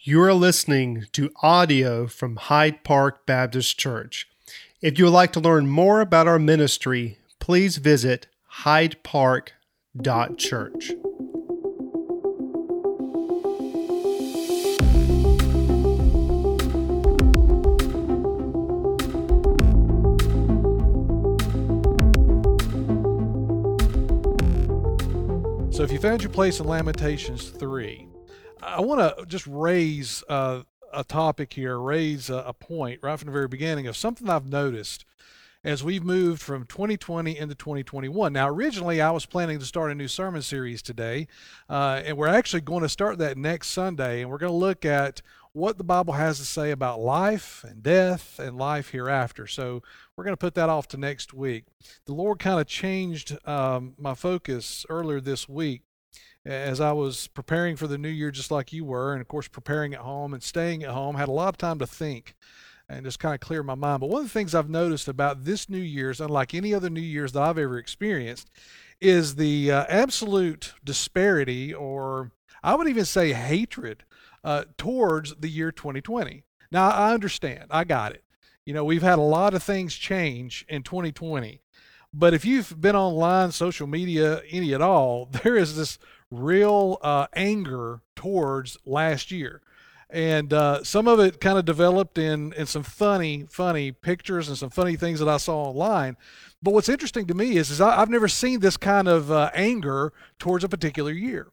You are listening to audio from Hyde Park Baptist Church. If you would like to learn more about our ministry, please visit hydepark.church. So if you found your place in Lamentations 3, I want to just raise uh, a topic here, raise a, a point right from the very beginning of something I've noticed as we've moved from 2020 into 2021. Now, originally, I was planning to start a new sermon series today, uh, and we're actually going to start that next Sunday, and we're going to look at what the Bible has to say about life and death and life hereafter. So we're going to put that off to next week. The Lord kind of changed um, my focus earlier this week as I was preparing for the new year, just like you were, and of course, preparing at home and staying at home, had a lot of time to think and just kind of clear my mind. But one of the things I've noticed about this New Year's, unlike any other New Year's that I've ever experienced, is the uh, absolute disparity, or I would even say hatred, uh, towards the year 2020. Now, I understand, I got it. You know, we've had a lot of things change in 2020. But if you've been online, social media, any at all, there is this real uh, anger towards last year. And uh, some of it kind of developed in, in some funny, funny pictures and some funny things that I saw online. But what's interesting to me is, is I, have never seen this kind of uh, anger towards a particular year.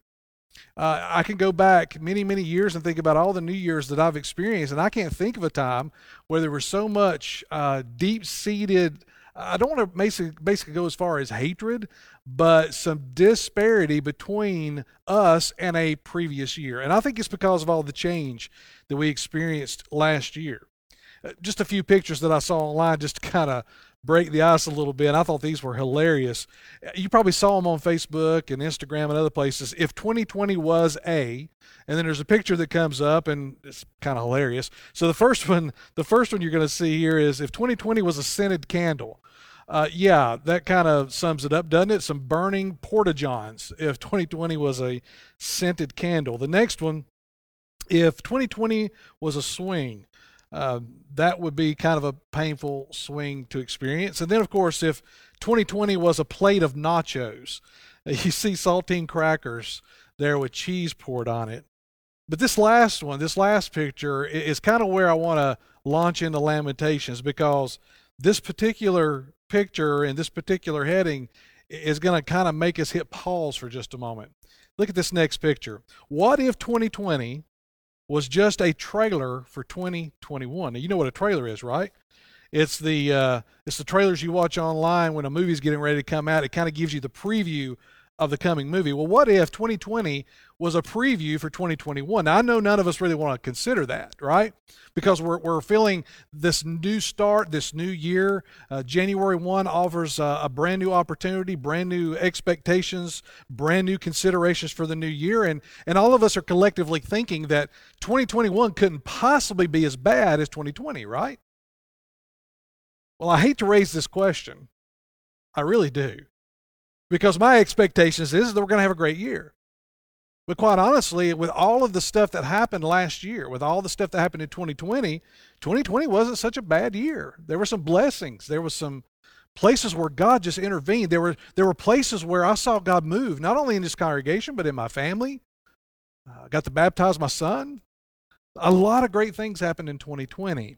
Uh, I can go back many, many years and think about all the New Years that I've experienced, and I can't think of a time where there was so much uh, deep seated I don't want to basically, basically go as far as hatred, but some disparity between us and a previous year. And I think it's because of all the change that we experienced last year. Uh, just a few pictures that I saw online just to kind of break the ice a little bit. I thought these were hilarious. Uh, you probably saw them on Facebook and Instagram and other places. If 2020 was a, and then there's a picture that comes up and it's kind of hilarious. So the first one, the first one you're going to see here is if 2020 was a scented candle. Uh, yeah, that kind of sums it up, doesn't it? Some burning porta johns if 2020 was a scented candle. The next one, if 2020 was a swing, uh, that would be kind of a painful swing to experience. And then, of course, if 2020 was a plate of nachos, you see saltine crackers there with cheese poured on it. But this last one, this last picture, is kind of where I want to launch into Lamentations because this particular picture and this particular heading is going to kind of make us hit pause for just a moment. Look at this next picture. What if 2020 was just a trailer for 2021? Now, you know what a trailer is, right? It's the uh, it's the trailers you watch online when a movie's getting ready to come out. It kind of gives you the preview of the coming movie. Well, what if 2020 was a preview for 2021? Now, I know none of us really want to consider that, right? Because we're, we're feeling this new start, this new year. Uh, January 1 offers uh, a brand new opportunity, brand new expectations, brand new considerations for the new year. And, and all of us are collectively thinking that 2021 couldn't possibly be as bad as 2020, right? Well, I hate to raise this question. I really do because my expectations is that we're going to have a great year. But quite honestly, with all of the stuff that happened last year, with all the stuff that happened in 2020, 2020 wasn't such a bad year. There were some blessings. There was some places where God just intervened. There were there were places where I saw God move, not only in this congregation but in my family. Uh, I got to baptize my son. A lot of great things happened in 2020.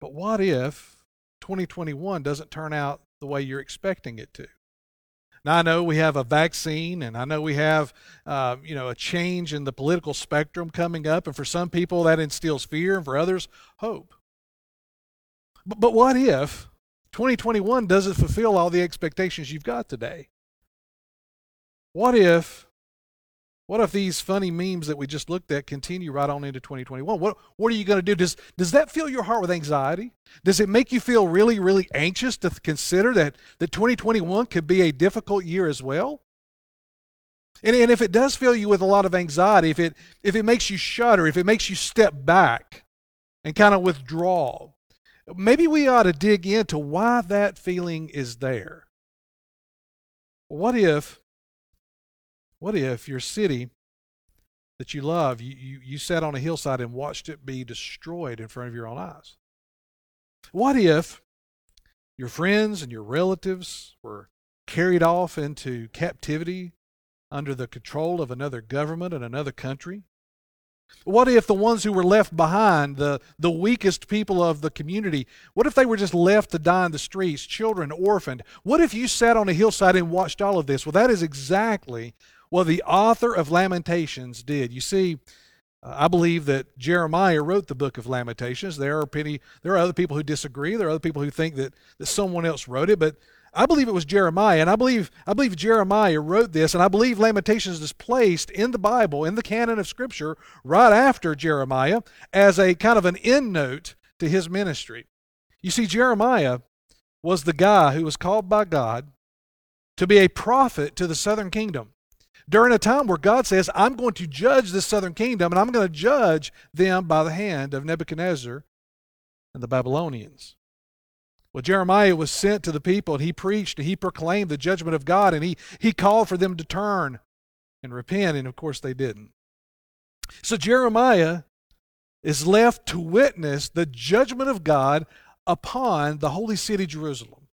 But what if 2021 doesn't turn out the way you're expecting it to? Now I know we have a vaccine, and I know we have, uh, you know, a change in the political spectrum coming up, and for some people that instills fear, and for others, hope. But, but what if 2021 doesn't fulfill all the expectations you've got today? What if what if these funny memes that we just looked at continue right on into 2021? What, what are you going to do? Does, does that fill your heart with anxiety? Does it make you feel really, really anxious to consider that, that 2021 could be a difficult year as well? And, and if it does fill you with a lot of anxiety, if it, if it makes you shudder, if it makes you step back and kind of withdraw, maybe we ought to dig into why that feeling is there. What if what if your city that you love, you, you, you sat on a hillside and watched it be destroyed in front of your own eyes? What if your friends and your relatives were carried off into captivity under the control of another government in another country? What if the ones who were left behind, the, the weakest people of the community, what if they were just left to die in the streets, children orphaned? What if you sat on a hillside and watched all of this? Well, that is exactly what the author of Lamentations did. You see, I believe that Jeremiah wrote the book of Lamentations. There are plenty, there are other people who disagree. There are other people who think that, that someone else wrote it, but I believe it was Jeremiah, and I believe I believe Jeremiah wrote this, and I believe Lamentations is placed in the Bible, in the canon of Scripture, right after Jeremiah, as a kind of an end note to his ministry. You see, Jeremiah was the guy who was called by God to be a prophet to the southern kingdom. During a time where God says, I'm going to judge the southern kingdom, and I'm going to judge them by the hand of Nebuchadnezzar and the Babylonians. Well, Jeremiah was sent to the people and he preached and he proclaimed the judgment of God and he, he called for them to turn and repent, and of course they didn't. So Jeremiah is left to witness the judgment of God upon the holy city Jerusalem.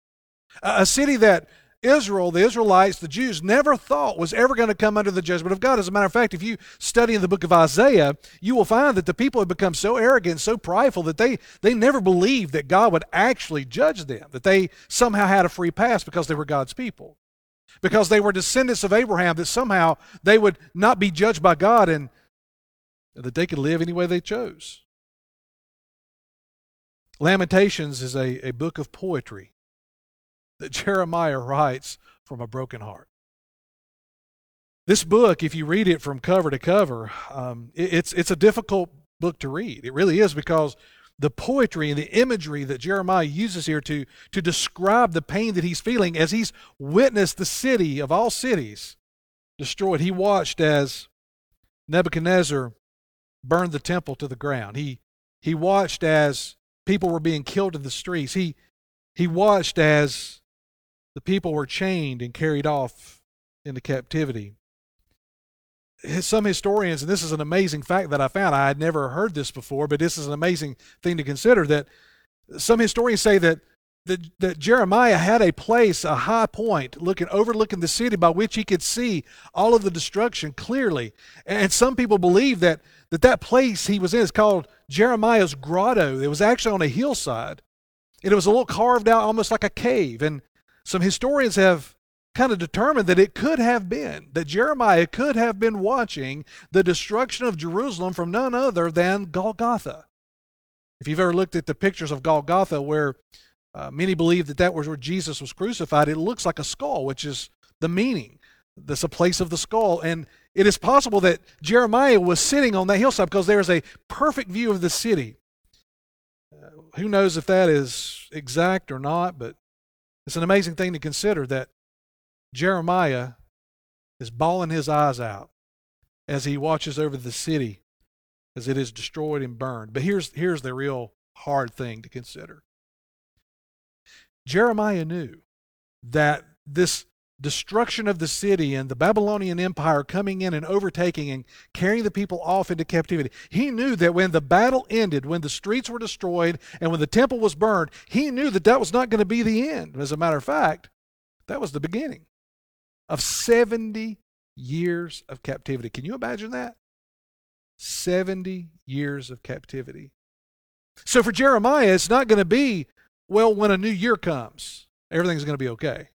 A city that Israel, the Israelites, the Jews, never thought was ever going to come under the judgment of God. As a matter of fact, if you study in the book of Isaiah, you will find that the people had become so arrogant, so prideful that they, they never believed that God would actually judge them, that they somehow had a free pass because they were God's people. Because they were descendants of Abraham, that somehow they would not be judged by God and that they could live any way they chose. Lamentations is a, a book of poetry that Jeremiah writes from a broken heart. This book, if you read it from cover to cover, um, it, it's, it's a difficult book to read. It really is because the poetry and the imagery that Jeremiah uses here to, to describe the pain that he's feeling as he's witnessed the city of all cities destroyed. He watched as Nebuchadnezzar burned the temple to the ground. He, he watched as people were being killed in the streets. He, he watched as the people were chained and carried off into captivity. Some historians, and this is an amazing fact that I found, I had never heard this before, but this is an amazing thing to consider that some historians say that that, that Jeremiah had a place, a high point, looking overlooking the city by which he could see all of the destruction clearly. And some people believe that that, that place he was in is called Jeremiah's grotto. It was actually on a hillside. And it was a little carved out almost like a cave. And some historians have kind of determined that it could have been, that Jeremiah could have been watching the destruction of Jerusalem from none other than Golgotha. If you've ever looked at the pictures of Golgotha, where uh, many believe that that was where Jesus was crucified, it looks like a skull, which is the meaning. That's a place of the skull. And it is possible that Jeremiah was sitting on that hillside because there's a perfect view of the city. Uh, who knows if that is exact or not, but it's an amazing thing to consider that Jeremiah is bawling his eyes out as he watches over the city as it is destroyed and burned. But here's, here's the real hard thing to consider Jeremiah knew that this destruction of the city and the Babylonian Empire coming in and overtaking and carrying the people off into captivity. He knew that when the battle ended, when the streets were destroyed, and when the temple was burned, he knew that that was not going to be the end. As a matter of fact, that was the beginning of 70 years of captivity. Can you imagine that? 70 years of captivity. So for Jeremiah, it's not going to be, well, when a new year comes, everything's going to be okay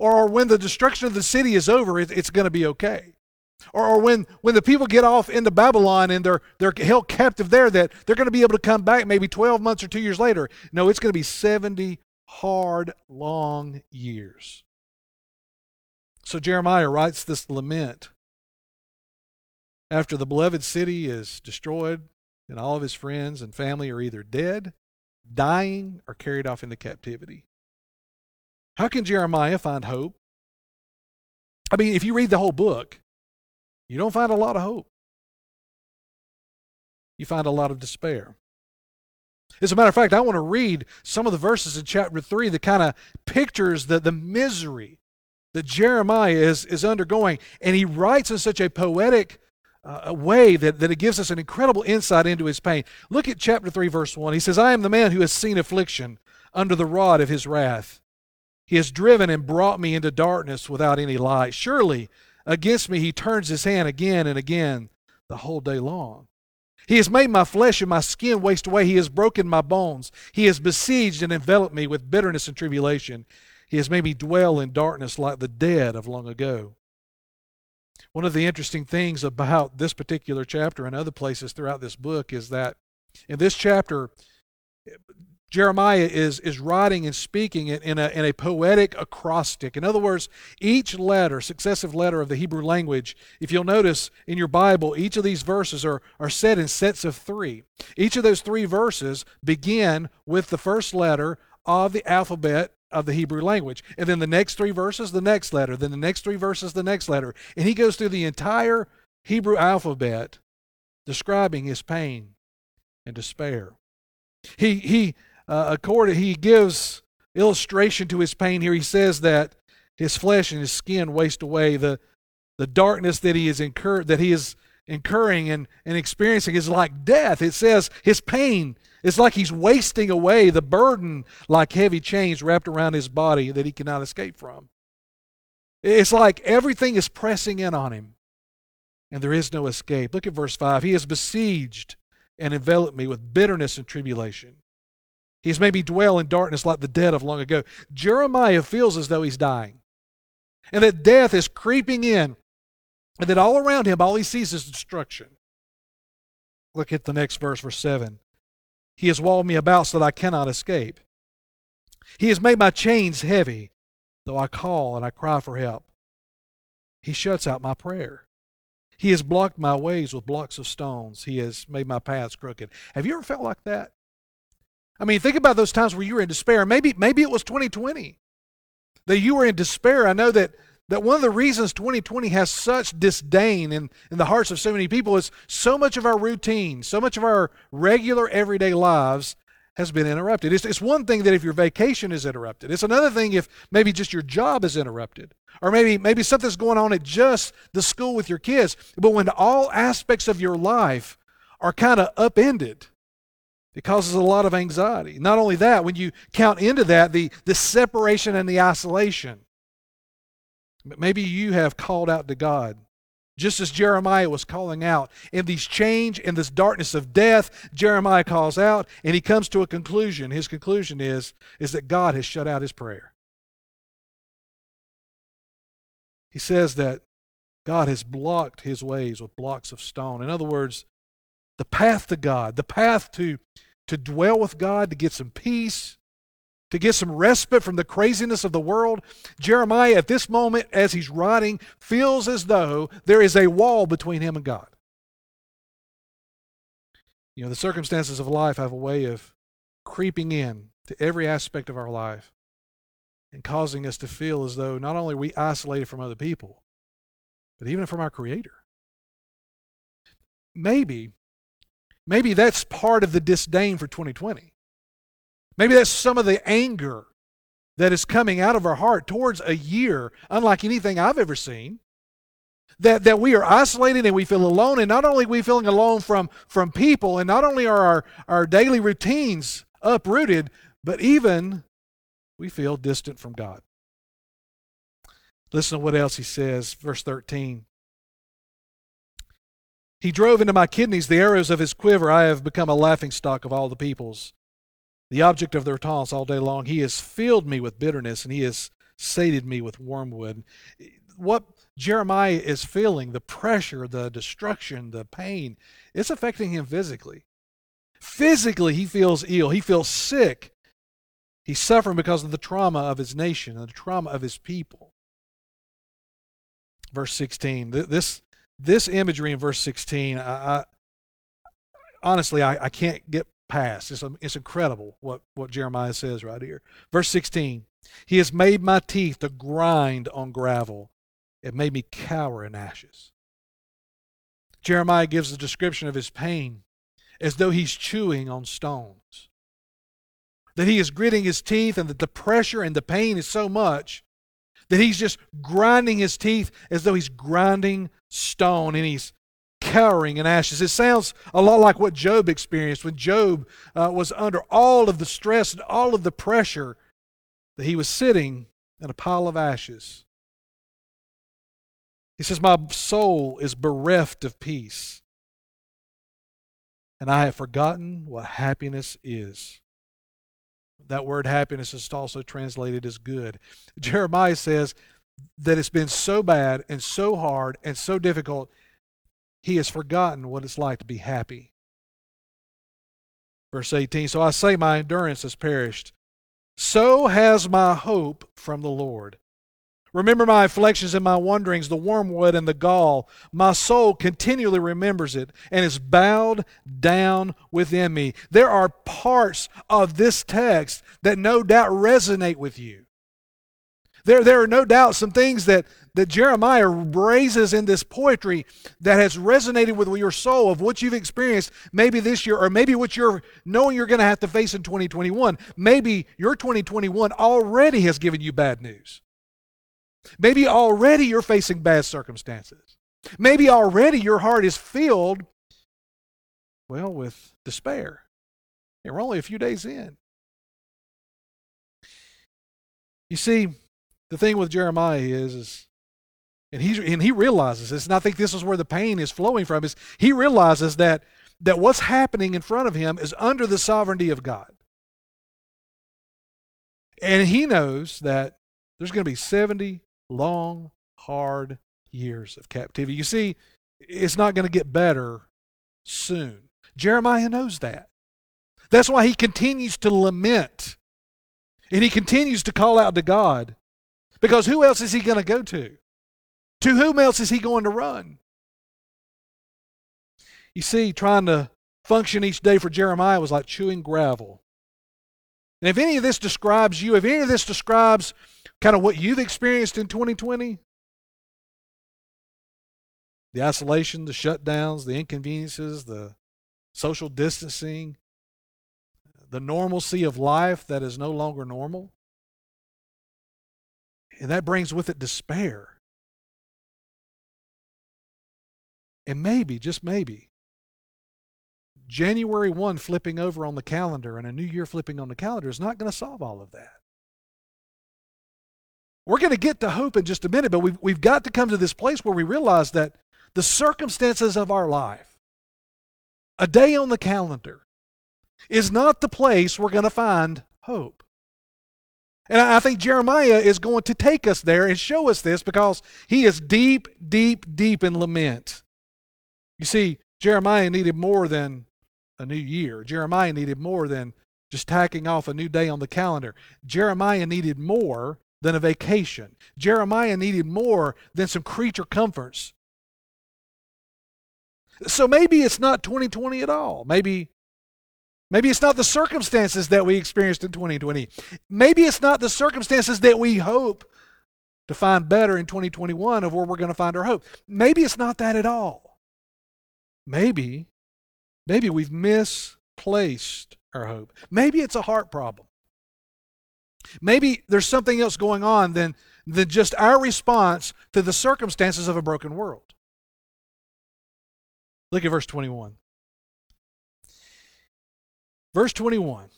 or when the destruction of the city is over, it, it's going to be okay. Or, or when, when the people get off into Babylon and they're, they're held captive there, that they're going to be able to come back maybe 12 months or two years later. No, it's going to be 70 hard, long years. So Jeremiah writes this lament after the beloved city is destroyed and all of his friends and family are either dead, dying, or carried off into captivity. How can Jeremiah find hope? I mean, if you read the whole book, you don't find a lot of hope. You find a lot of despair. As a matter of fact, I want to read some of the verses in chapter 3 that kind of pictures the, the misery that Jeremiah is, is undergoing. And he writes in such a poetic uh, a way that, that it gives us an incredible insight into his pain. Look at chapter 3, verse 1. He says, I am the man who has seen affliction under the rod of his wrath. He has driven and brought me into darkness without any light. Surely against me he turns his hand again and again the whole day long. He has made my flesh and my skin waste away. He has broken my bones. He has besieged and enveloped me with bitterness and tribulation. He has made me dwell in darkness like the dead of long ago. One of the interesting things about this particular chapter and other places throughout this book is that in this chapter, Jeremiah is, is writing and speaking in a, in a poetic acrostic. In other words, each letter, successive letter of the Hebrew language, if you'll notice in your Bible, each of these verses are, are set in sets of three. Each of those three verses begin with the first letter of the alphabet of the Hebrew language. And then the next three verses, the next letter. Then the next three verses, the next letter. And he goes through the entire Hebrew alphabet describing his pain and despair. He, he uh, according, he gives illustration to his pain here. He says that his flesh and his skin waste away. The, the darkness that he is incur- that he is incurring and, and experiencing is like death. It says his pain is like he's wasting away the burden like heavy chains wrapped around his body that he cannot escape from. It's like everything is pressing in on him and there is no escape. Look at verse 5. He has besieged and enveloped me with bitterness and tribulation. He's made me dwell in darkness like the dead of long ago. Jeremiah feels as though he's dying, and that death is creeping in, and that all around him, all he sees is destruction. Look at the next verse, verse 7. He has walled me about so that I cannot escape. He has made my chains heavy, though I call and I cry for help. He shuts out my prayer. He has blocked my ways with blocks of stones. He has made my paths crooked. Have you ever felt like that? I mean, think about those times where you were in despair. Maybe, maybe it was 2020 that you were in despair. I know that, that one of the reasons 2020 has such disdain in, in the hearts of so many people is so much of our routine, so much of our regular everyday lives has been interrupted. It's, it's one thing that if your vacation is interrupted, it's another thing if maybe just your job is interrupted, or maybe, maybe something's going on at just the school with your kids. But when all aspects of your life are kind of upended, it causes a lot of anxiety. Not only that, when you count into that the, the separation and the isolation, but maybe you have called out to God, just as Jeremiah was calling out. In these change, in this darkness of death, Jeremiah calls out and he comes to a conclusion. His conclusion is, is that God has shut out his prayer. He says that God has blocked his ways with blocks of stone. In other words, the path to God, the path to, to dwell with God, to get some peace, to get some respite from the craziness of the world. Jeremiah, at this moment, as he's writing, feels as though there is a wall between him and God. You know, the circumstances of life have a way of creeping in to every aspect of our life and causing us to feel as though not only are we isolated from other people, but even from our Creator. Maybe Maybe that's part of the disdain for 2020. Maybe that's some of the anger that is coming out of our heart towards a year unlike anything I've ever seen. That, that we are isolated and we feel alone, and not only are we feeling alone from, from people, and not only are our, our daily routines uprooted, but even we feel distant from God. Listen to what else he says, verse 13. He drove into my kidneys the arrows of his quiver. I have become a laughing stock of all the peoples, the object of their taunts all day long. He has filled me with bitterness, and he has sated me with wormwood. What Jeremiah is feeling, the pressure, the destruction, the pain, it's affecting him physically. Physically, he feels ill. He feels sick. He's suffering because of the trauma of his nation and the trauma of his people. Verse 16. This this imagery in verse 16, I, I honestly, I, I, can't get past. It's, um, it's incredible what, what Jeremiah says right here. Verse 16, He has made my teeth to grind on gravel. It made me cower in ashes. Jeremiah gives a description of his pain as though he's chewing on stones. That he is gritting his teeth and that the pressure and the pain is so much that he's just grinding his teeth as though he's grinding stone and he's cowering in ashes. It sounds a lot like what Job experienced when Job uh, was under all of the stress and all of the pressure that he was sitting in a pile of ashes. He says, My soul is bereft of peace, and I have forgotten what happiness is. That word happiness is also translated as good. Jeremiah says that it's been so bad and so hard and so difficult, he has forgotten what it's like to be happy. Verse 18 So I say, My endurance has perished. So has my hope from the Lord. Remember my afflictions and my wanderings, the wormwood and the gall. My soul continually remembers it and is bowed down within me. There are parts of this text that no doubt resonate with you. There, there are no doubt some things that, that Jeremiah raises in this poetry that has resonated with your soul of what you've experienced maybe this year, or maybe what you're knowing you're going to have to face in 2021. Maybe your 2021 already has given you bad news. Maybe already you're facing bad circumstances. Maybe already your heart is filled, well, with despair. We're only a few days in. You see, the thing with Jeremiah is, is and he and he realizes this, and I think this is where the pain is flowing from, is he realizes that that what's happening in front of him is under the sovereignty of God. And he knows that there's going to be 70 long, hard years of captivity. You see, it's not going to get better soon. Jeremiah knows that. That's why he continues to lament and he continues to call out to God because who else is he going to go to? To whom else is he going to run? You see, trying to function each day for Jeremiah was like chewing gravel. And if any of this describes you, if any of this describes kind of what you've experienced in 2020, the isolation, the shutdowns, the inconveniences, the social distancing, the normalcy of life that is no longer normal, and that brings with it despair. And maybe, just maybe, January 1 flipping over on the calendar and a new year flipping on the calendar is not going to solve all of that. We're going to get to hope in just a minute, but we've, we've got to come to this place where we realize that the circumstances of our life, a day on the calendar, is not the place we're going to find hope. And I think Jeremiah is going to take us there and show us this because he is deep, deep, deep in lament. You see, Jeremiah needed more than a new year. Jeremiah needed more than just tacking off a new day on the calendar. Jeremiah needed more than a vacation. Jeremiah needed more than some creature comforts. So maybe it's not 2020 at all. Maybe Maybe it's not the circumstances that we experienced in 2020. Maybe it's not the circumstances that we hope to find better in 2021 of where we're going to find our hope. Maybe it's not that at all. Maybe, maybe we've misplaced our hope. Maybe it's a heart problem. Maybe there's something else going on than, than just our response to the circumstances of a broken world. Look at verse 21. Verse 21.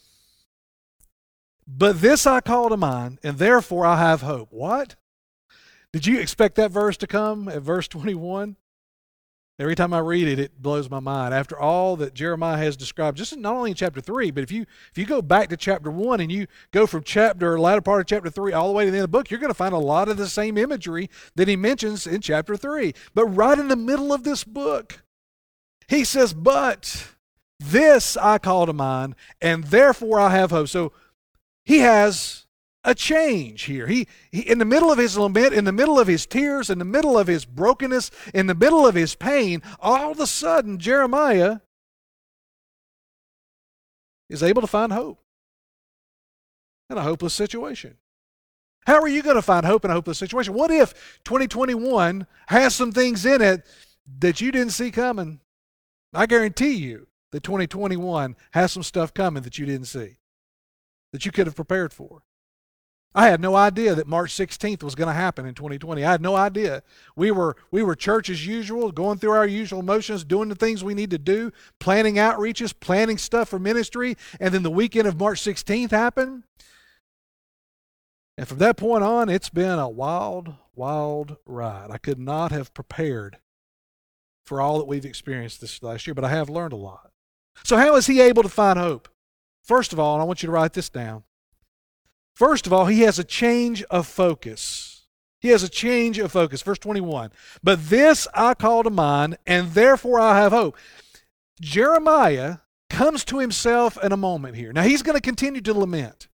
But this I call to mind, and therefore I have hope. What? Did you expect that verse to come at verse 21? Every time I read it, it blows my mind. After all that Jeremiah has described, just not only in chapter three, but if you if you go back to chapter one and you go from chapter latter part of chapter three all the way to the end of the book, you're going to find a lot of the same imagery that he mentions in chapter three. But right in the middle of this book, he says, "But this I call to mind, and therefore I have hope. So he has a change here. He, he, in the middle of his lament, in the middle of his tears, in the middle of his brokenness, in the middle of his pain, all of a sudden Jeremiah is able to find hope in a hopeless situation. How are you going to find hope in a hopeless situation? What if 2021 has some things in it that you didn't see coming? I guarantee you that 2021 has some stuff coming that you didn't see, that you could have prepared for. I had no idea that March 16th was going to happen in 2020. I had no idea. We were we were church as usual, going through our usual motions, doing the things we need to do, planning outreaches, planning stuff for ministry, and then the weekend of March 16th happened. And from that point on, it's been a wild, wild ride. I could not have prepared for all that we've experienced this last year, but I have learned a lot. So, how is he able to find hope? First of all, I want you to write this down. First of all, he has a change of focus. He has a change of focus. Verse 21. But this I call to mind, and therefore I have hope. Jeremiah comes to himself in a moment here. Now, he's going to continue to lament.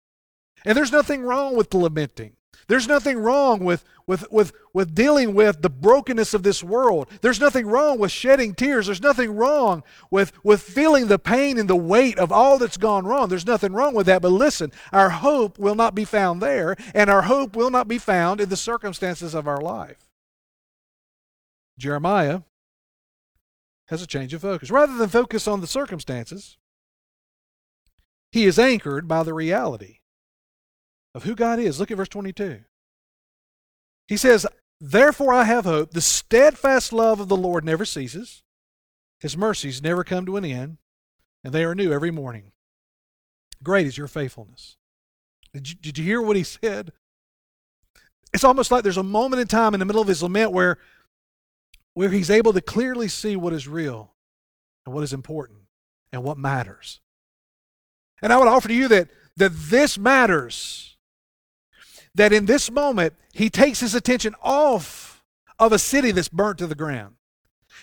And there's nothing wrong with lamenting. There's nothing wrong with, with, with, with dealing with the brokenness of this world. There's nothing wrong with shedding tears. There's nothing wrong with, with feeling the pain and the weight of all that's gone wrong. There's nothing wrong with that. But listen, our hope will not be found there, and our hope will not be found in the circumstances of our life. Jeremiah has a change of focus. Rather than focus on the circumstances, he is anchored by the reality of who God is. Look at verse 22. He says, Therefore I have hope. The steadfast love of the Lord never ceases, His mercies never come to an end, and they are new every morning. Great is your faithfulness. Did you, did you hear what he said? It's almost like there's a moment in time in the middle of his lament where, where he's able to clearly see what is real and what is important and what matters. And I would offer to you that, that this matters that in this moment, he takes his attention off of a city that's burnt to the ground.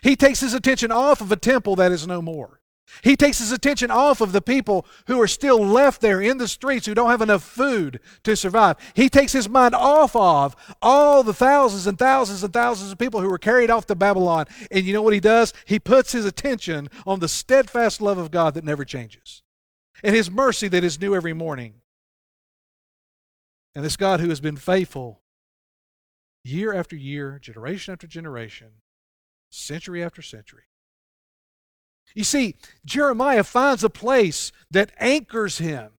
He takes his attention off of a temple that is no more. He takes his attention off of the people who are still left there in the streets who don't have enough food to survive. He takes his mind off of all the thousands and thousands and thousands of people who were carried off to Babylon. And you know what he does? He puts his attention on the steadfast love of God that never changes and his mercy that is new every morning. And this God who has been faithful year after year, generation after generation, century after century. You see, Jeremiah finds a place that anchors him,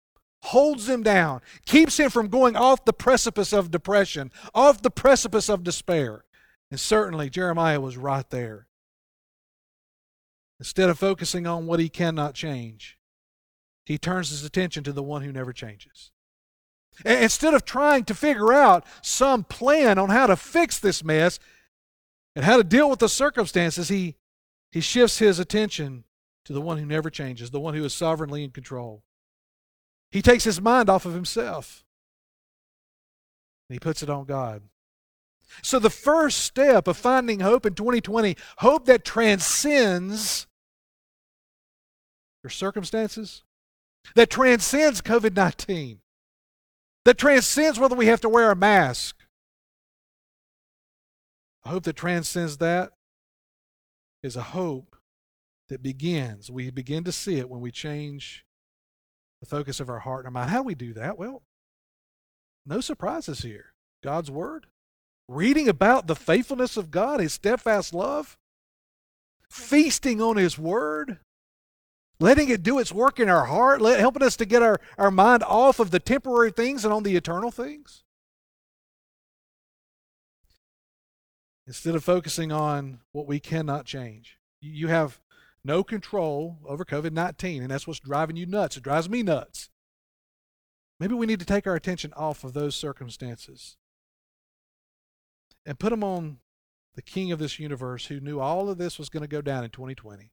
holds him down, keeps him from going off the precipice of depression, off the precipice of despair. And certainly, Jeremiah was right there. Instead of focusing on what he cannot change, he turns his attention to the one who never changes. Instead of trying to figure out some plan on how to fix this mess and how to deal with the circumstances, he, he shifts his attention to the one who never changes, the one who is sovereignly in control. He takes his mind off of himself and he puts it on God. So, the first step of finding hope in 2020, hope that transcends your circumstances, that transcends COVID 19, that transcends whether we have to wear a mask. A hope that transcends that is a hope that begins. We begin to see it when we change the focus of our heart and our mind. How do we do that? Well, no surprises here. God's Word, reading about the faithfulness of God, His steadfast love, feasting on His Word, letting it do its work in our heart, let, helping us to get our, our mind off of the temporary things and on the eternal things. Instead of focusing on what we cannot change, you have no control over COVID 19, and that's what's driving you nuts. It drives me nuts. Maybe we need to take our attention off of those circumstances and put them on the King of this universe who knew all of this was going to go down in 2020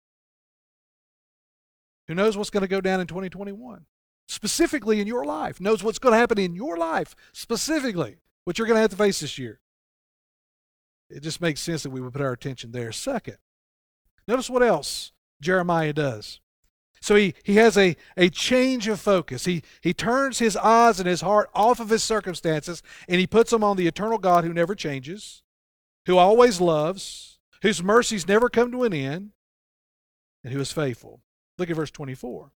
who knows what's going to go down in 2021, specifically in your life, knows what's going to happen in your life, specifically, what you're going to have to face this year. It just makes sense that we would put our attention there. Second, notice what else Jeremiah does. So he, he has a, a change of focus. He, he turns his eyes and his heart off of his circumstances and he puts them on the eternal God who never changes, who always loves, whose mercies never come to an end, and who is faithful. Look at verse 24.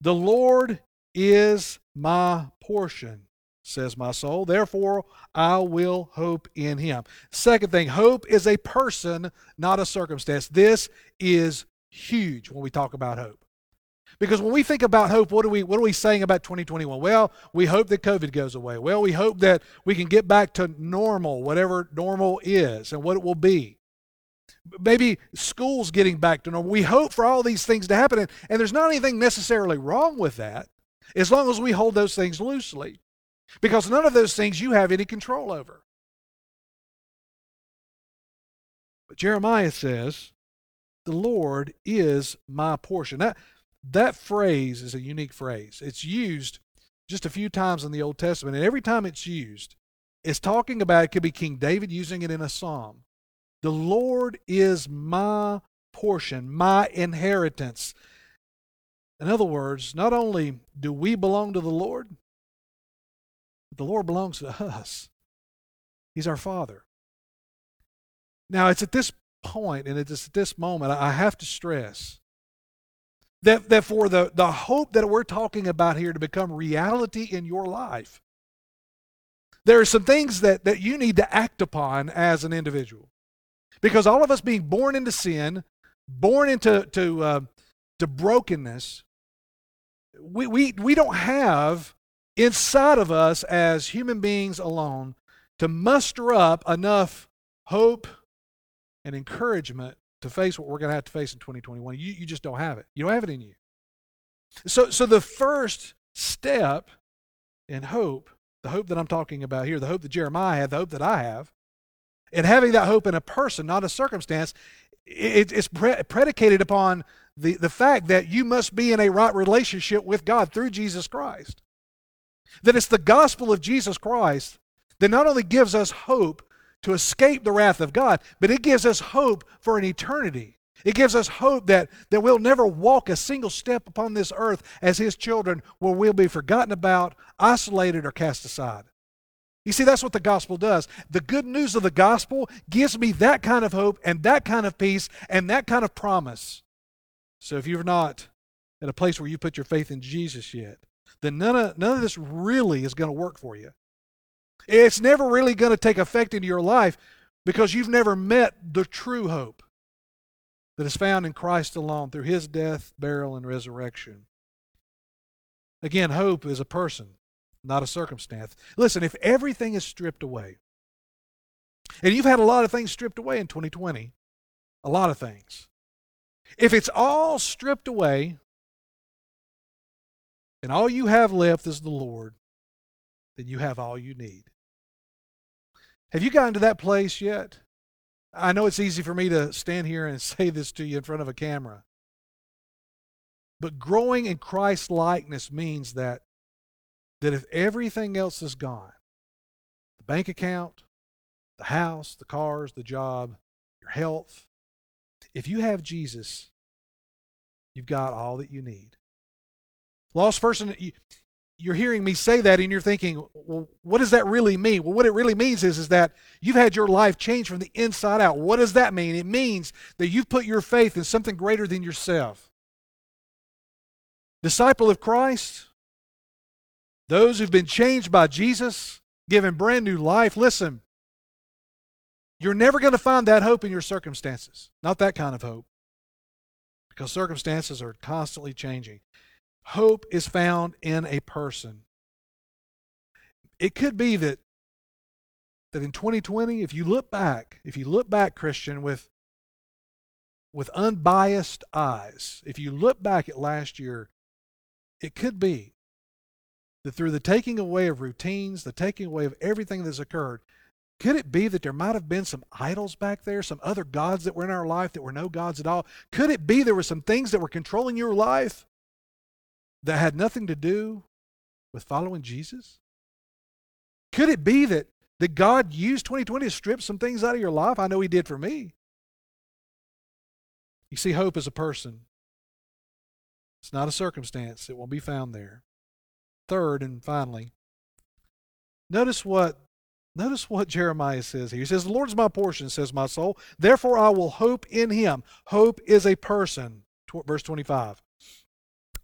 The Lord is my portion, says my soul. Therefore, I will hope in him. Second thing, hope is a person, not a circumstance. This is huge when we talk about hope. Because when we think about hope, what are we what are we saying about 2021? Well, we hope that COVID goes away. Well, we hope that we can get back to normal, whatever normal is and what it will be. Maybe schools getting back to normal. We hope for all these things to happen. And, and there's not anything necessarily wrong with that as long as we hold those things loosely. Because none of those things you have any control over. But Jeremiah says, The Lord is my portion. That, that phrase is a unique phrase. It's used just a few times in the Old Testament, and every time it's used, it's talking about it could be King David using it in a psalm. The Lord is my portion, my inheritance. In other words, not only do we belong to the Lord, but the Lord belongs to us. He's our Father. Now, it's at this point and it's at this moment I have to stress that, that for the, the hope that we're talking about here to become reality in your life, there are some things that, that you need to act upon as an individual. Because all of us being born into sin, born into to, uh, to brokenness, we, we, we don't have inside of us as human beings alone to muster up enough hope and encouragement to face what we're going to have to face in 2021. You, you just don't have it. You don't have it in you. So, so the first step in hope, the hope that I'm talking about here, the hope that Jeremiah had, the hope that I have, and having that hope in a person, not a circumstance, it, it's pre- predicated upon the, the fact that you must be in a right relationship with God through Jesus Christ. That it's the gospel of Jesus Christ that not only gives us hope to escape the wrath of God, but it gives us hope for an eternity. It gives us hope that, that we'll never walk a single step upon this earth as His children where we'll be forgotten about, isolated, or cast aside. You see, that's what the gospel does. The good news of the gospel gives me that kind of hope and that kind of peace and that kind of promise. So if you're not at a place where you put your faith in Jesus yet, then none of, none of this really is going to work for you. It's never really going to take effect in your life because you've never met the true hope that is found in Christ alone through his death, burial, and resurrection. Again, hope is a person, not a circumstance. Listen, if everything is stripped away, and you've had a lot of things stripped away in 2020, a lot of things. If it's all stripped away, and all you have left is the Lord, then you have all you need. Have you gotten to that place yet? I know it's easy for me to stand here and say this to you in front of a camera. But growing in Christ likeness means that that if everything else is gone, the bank account, the house, the cars, the job, your health, if you have Jesus, you've got all that you need. Lost person, you're hearing me say that and you're thinking, well, what does that really mean? Well, what it really means is, is that you've had your life changed from the inside out. What does that mean? It means that you've put your faith in something greater than yourself. Disciple of Christ, those who've been changed by Jesus, given brand new life, listen, you're never going to find that hope in your circumstances. Not that kind of hope. Because circumstances are constantly changing. Hope is found in a person. It could be that that in 2020, if you look back, if you look back, Christian, with with unbiased eyes, if you look back at last year, it could be that through the taking away of routines, the taking away of everything that's occurred, could it be that there might have been some idols back there, some other gods that were in our life that were no gods at all? Could it be there were some things that were controlling your life? that had nothing to do with following Jesus? Could it be that, that God used 2020 to strip some things out of your life? I know He did for me. You see, hope is a person, it's not a circumstance. It won't be found there. Third and finally, notice what Notice what Jeremiah says here. He says, The Lord is my portion, says my soul. Therefore I will hope in him. Hope is a person. Verse 25.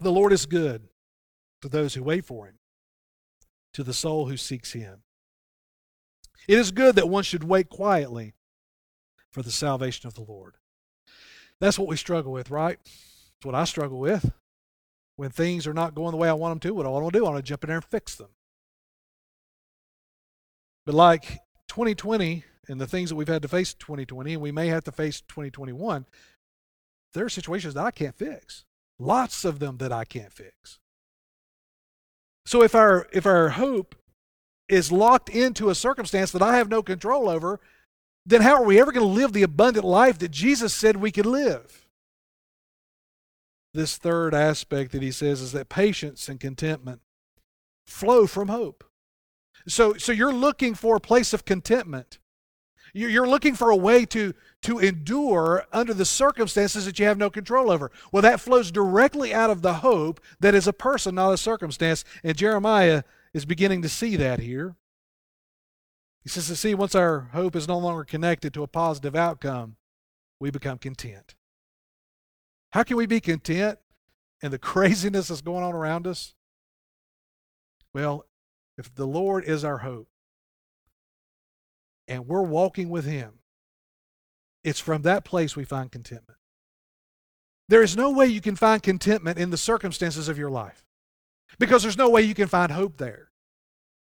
The Lord is good to those who wait for him, to the soul who seeks him. It is good that one should wait quietly for the salvation of the Lord. That's what we struggle with, right? That's what I struggle with. When things are not going the way I want them to, what do I want to do? I want to jump in there and fix them. But like 2020 and the things that we've had to face 2020, and we may have to face 2021, there are situations that I can't fix. Lots of them that I can't fix. So if our if our hope is locked into a circumstance that I have no control over, then how are we ever going to live the abundant life that Jesus said we could live? This third aspect that he says is that patience and contentment flow from hope. So, so you're looking for a place of contentment. You're looking for a way to, to endure under the circumstances that you have no control over. Well, that flows directly out of the hope that is a person, not a circumstance. And Jeremiah is beginning to see that here. He says to see, once our hope is no longer connected to a positive outcome, we become content. How can we be content in the craziness that's going on around us? Well, if the Lord is our hope and we're walking with Him, it's from that place we find contentment. There is no way you can find contentment in the circumstances of your life because there's no way you can find hope there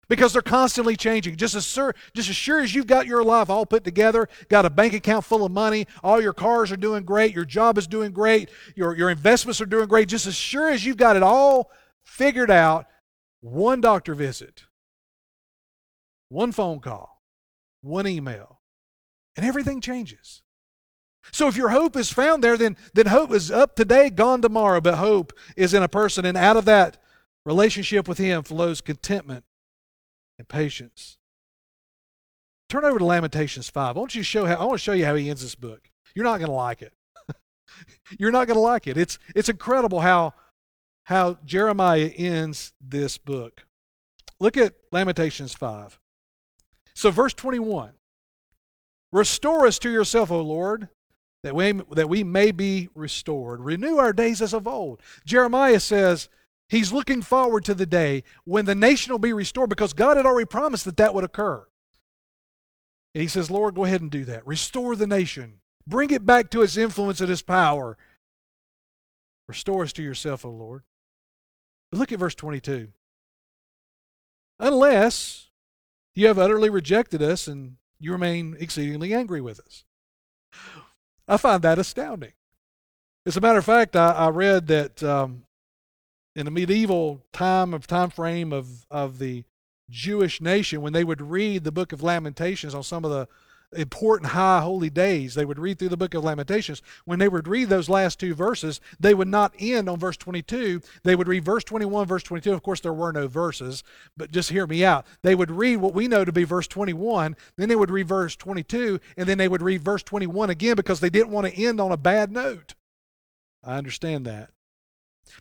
because they're constantly changing. Just as, sure, just as sure as you've got your life all put together, got a bank account full of money, all your cars are doing great, your job is doing great, your, your investments are doing great, just as sure as you've got it all figured out, one doctor visit, one phone call, one email, and everything changes. So if your hope is found there, then, then hope is up today, gone tomorrow, but hope is in a person, and out of that relationship with Him flows contentment and patience. Turn over to Lamentations 5. I want you to show how I want to show you how he ends this book. You're not going to like it. You're not going to like it. It's it's incredible how how Jeremiah ends this book. Look at Lamentations 5. So verse 21. Restore us to yourself, O Lord, that we, that we may be restored. Renew our days as of old. Jeremiah says, He's looking forward to the day when the nation will be restored because God had already promised that that would occur. And he says, Lord, go ahead and do that. Restore the nation. Bring it back to its influence and its power. Restore us to yourself, O Lord. But look at verse 22. Unless you have utterly rejected us and you remain exceedingly angry with us. I find that astounding. As a matter of fact, I, I read that um, in the medieval time of time frame of, of the Jewish nation, when they would read the book of Lamentations on some of the important high holy days, they would read through the book of Lamentations. When they would read those last two verses, they would not end on verse 22. They would read verse 21, verse 22. Of course, there were no verses, but just hear me out. They would read what we know to be verse 21, then they would read verse 22, and then they would read verse 21 again because they didn't want to end on a bad note. I understand that.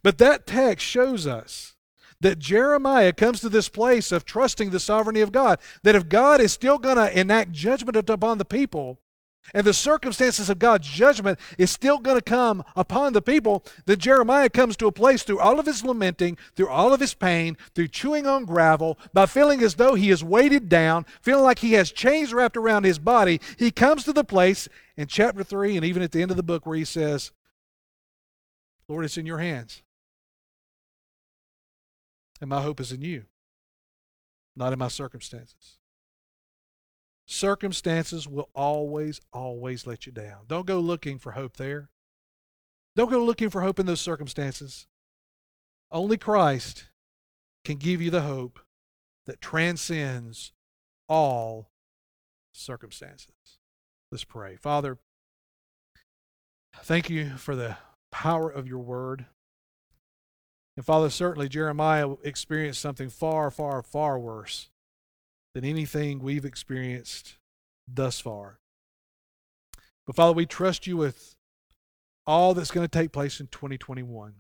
But that text shows us that Jeremiah comes to this place of trusting the sovereignty of God. That if God is still going to enact judgment upon the people, and the circumstances of God's judgment is still going to come upon the people, then Jeremiah comes to a place through all of his lamenting, through all of his pain, through chewing on gravel, by feeling as though he is weighted down, feeling like he has chains wrapped around his body. He comes to the place in chapter 3 and even at the end of the book where he says, Lord, it's in your hands. And my hope is in you, not in my circumstances. Circumstances will always, always let you down. Don't go looking for hope there. Don't go looking for hope in those circumstances. Only Christ can give you the hope that transcends all circumstances. Let's pray. Father, thank you for the power of your word. And Father, certainly Jeremiah experienced something far, far, far worse than anything we've experienced thus far. But Father, we trust you with all that's going to take place in 2021.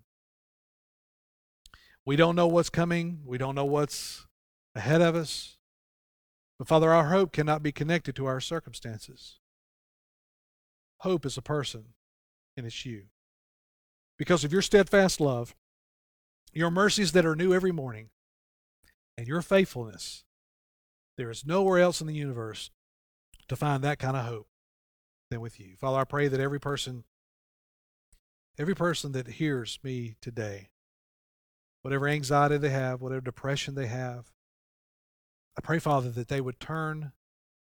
We don't know what's coming, we don't know what's ahead of us. But Father, our hope cannot be connected to our circumstances. Hope is a person, and it's you. Because of your steadfast love, your mercies that are new every morning, and your faithfulness, there is nowhere else in the universe to find that kind of hope than with you. Father, I pray that every person, every person that hears me today whatever anxiety they have, whatever depression they have. I pray, Father, that they would turn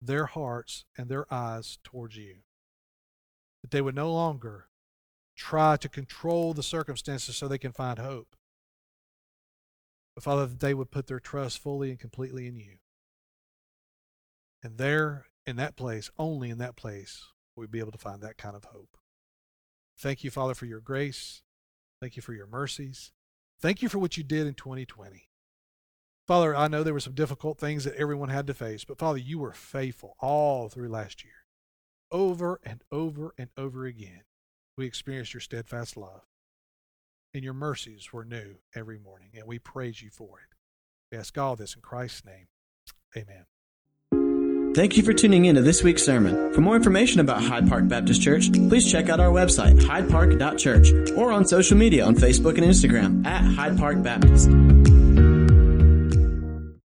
their hearts and their eyes towards you. That they would no longer try to control the circumstances so they can find hope. But Father, that they would put their trust fully and completely in you. And there, in that place, only in that place, we'd be able to find that kind of hope. Thank you, Father, for your grace. Thank you for your mercies. Thank you for what you did in 2020. Father, I know there were some difficult things that everyone had to face, but Father, you were faithful all through last year. Over and over and over again, we experienced your steadfast love. And your mercies were new every morning, and we praise you for it. We ask all this in Christ's name. Amen. Thank you for tuning in to this week's sermon. For more information about Hyde Park Baptist Church, please check out our website, hydepark.church, or on social media on Facebook and Instagram at Hyde Park Baptist.